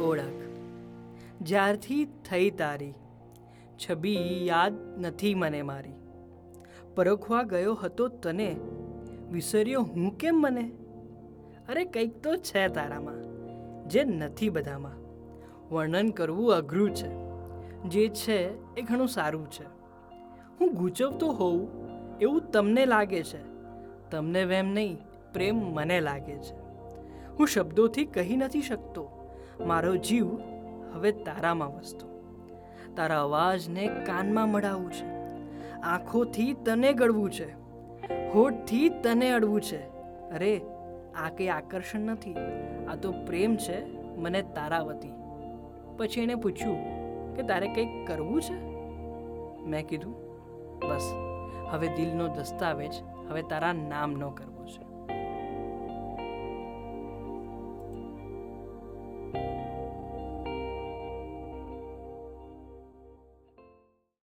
ઓળખ. જ્યારથી થઈ તારી, છબી યાદ નથી મને મારી. પરખવા ગયો હતો તને, વિસર્યો હું કેમ મને? અરે કંઈક તો છે તારામાં, જે નથી બધામાં. વર્ણન કરવું અઘરું છે, જે છે એ ઘણું સારું છે. હું ગૂંચવતો હોઉં એવું તમને લાગે છે, તમને વેમ નહીં, પ્રેમ મને લાગે છે. હું શબ્દોથી કહી નથી શકતો. મારો જીવ હવે તારામાં વસતો. તારા અવાજને કાનમાં મળાવવું છે. આંખોથી તને ગળવું છે. હોઠથી તને અડવું છે. અરે, આ કંઈ આકર્ષણ નથી. આ તો પ્રેમ છે, મને તારા વતી. પછી એણે પૂછ્યું કે તારે કંઈક કરવું છે? મેં કીધું, બસ, હવે દિલનો દસ્તાવેજ હવે તારા નામનો કરવો.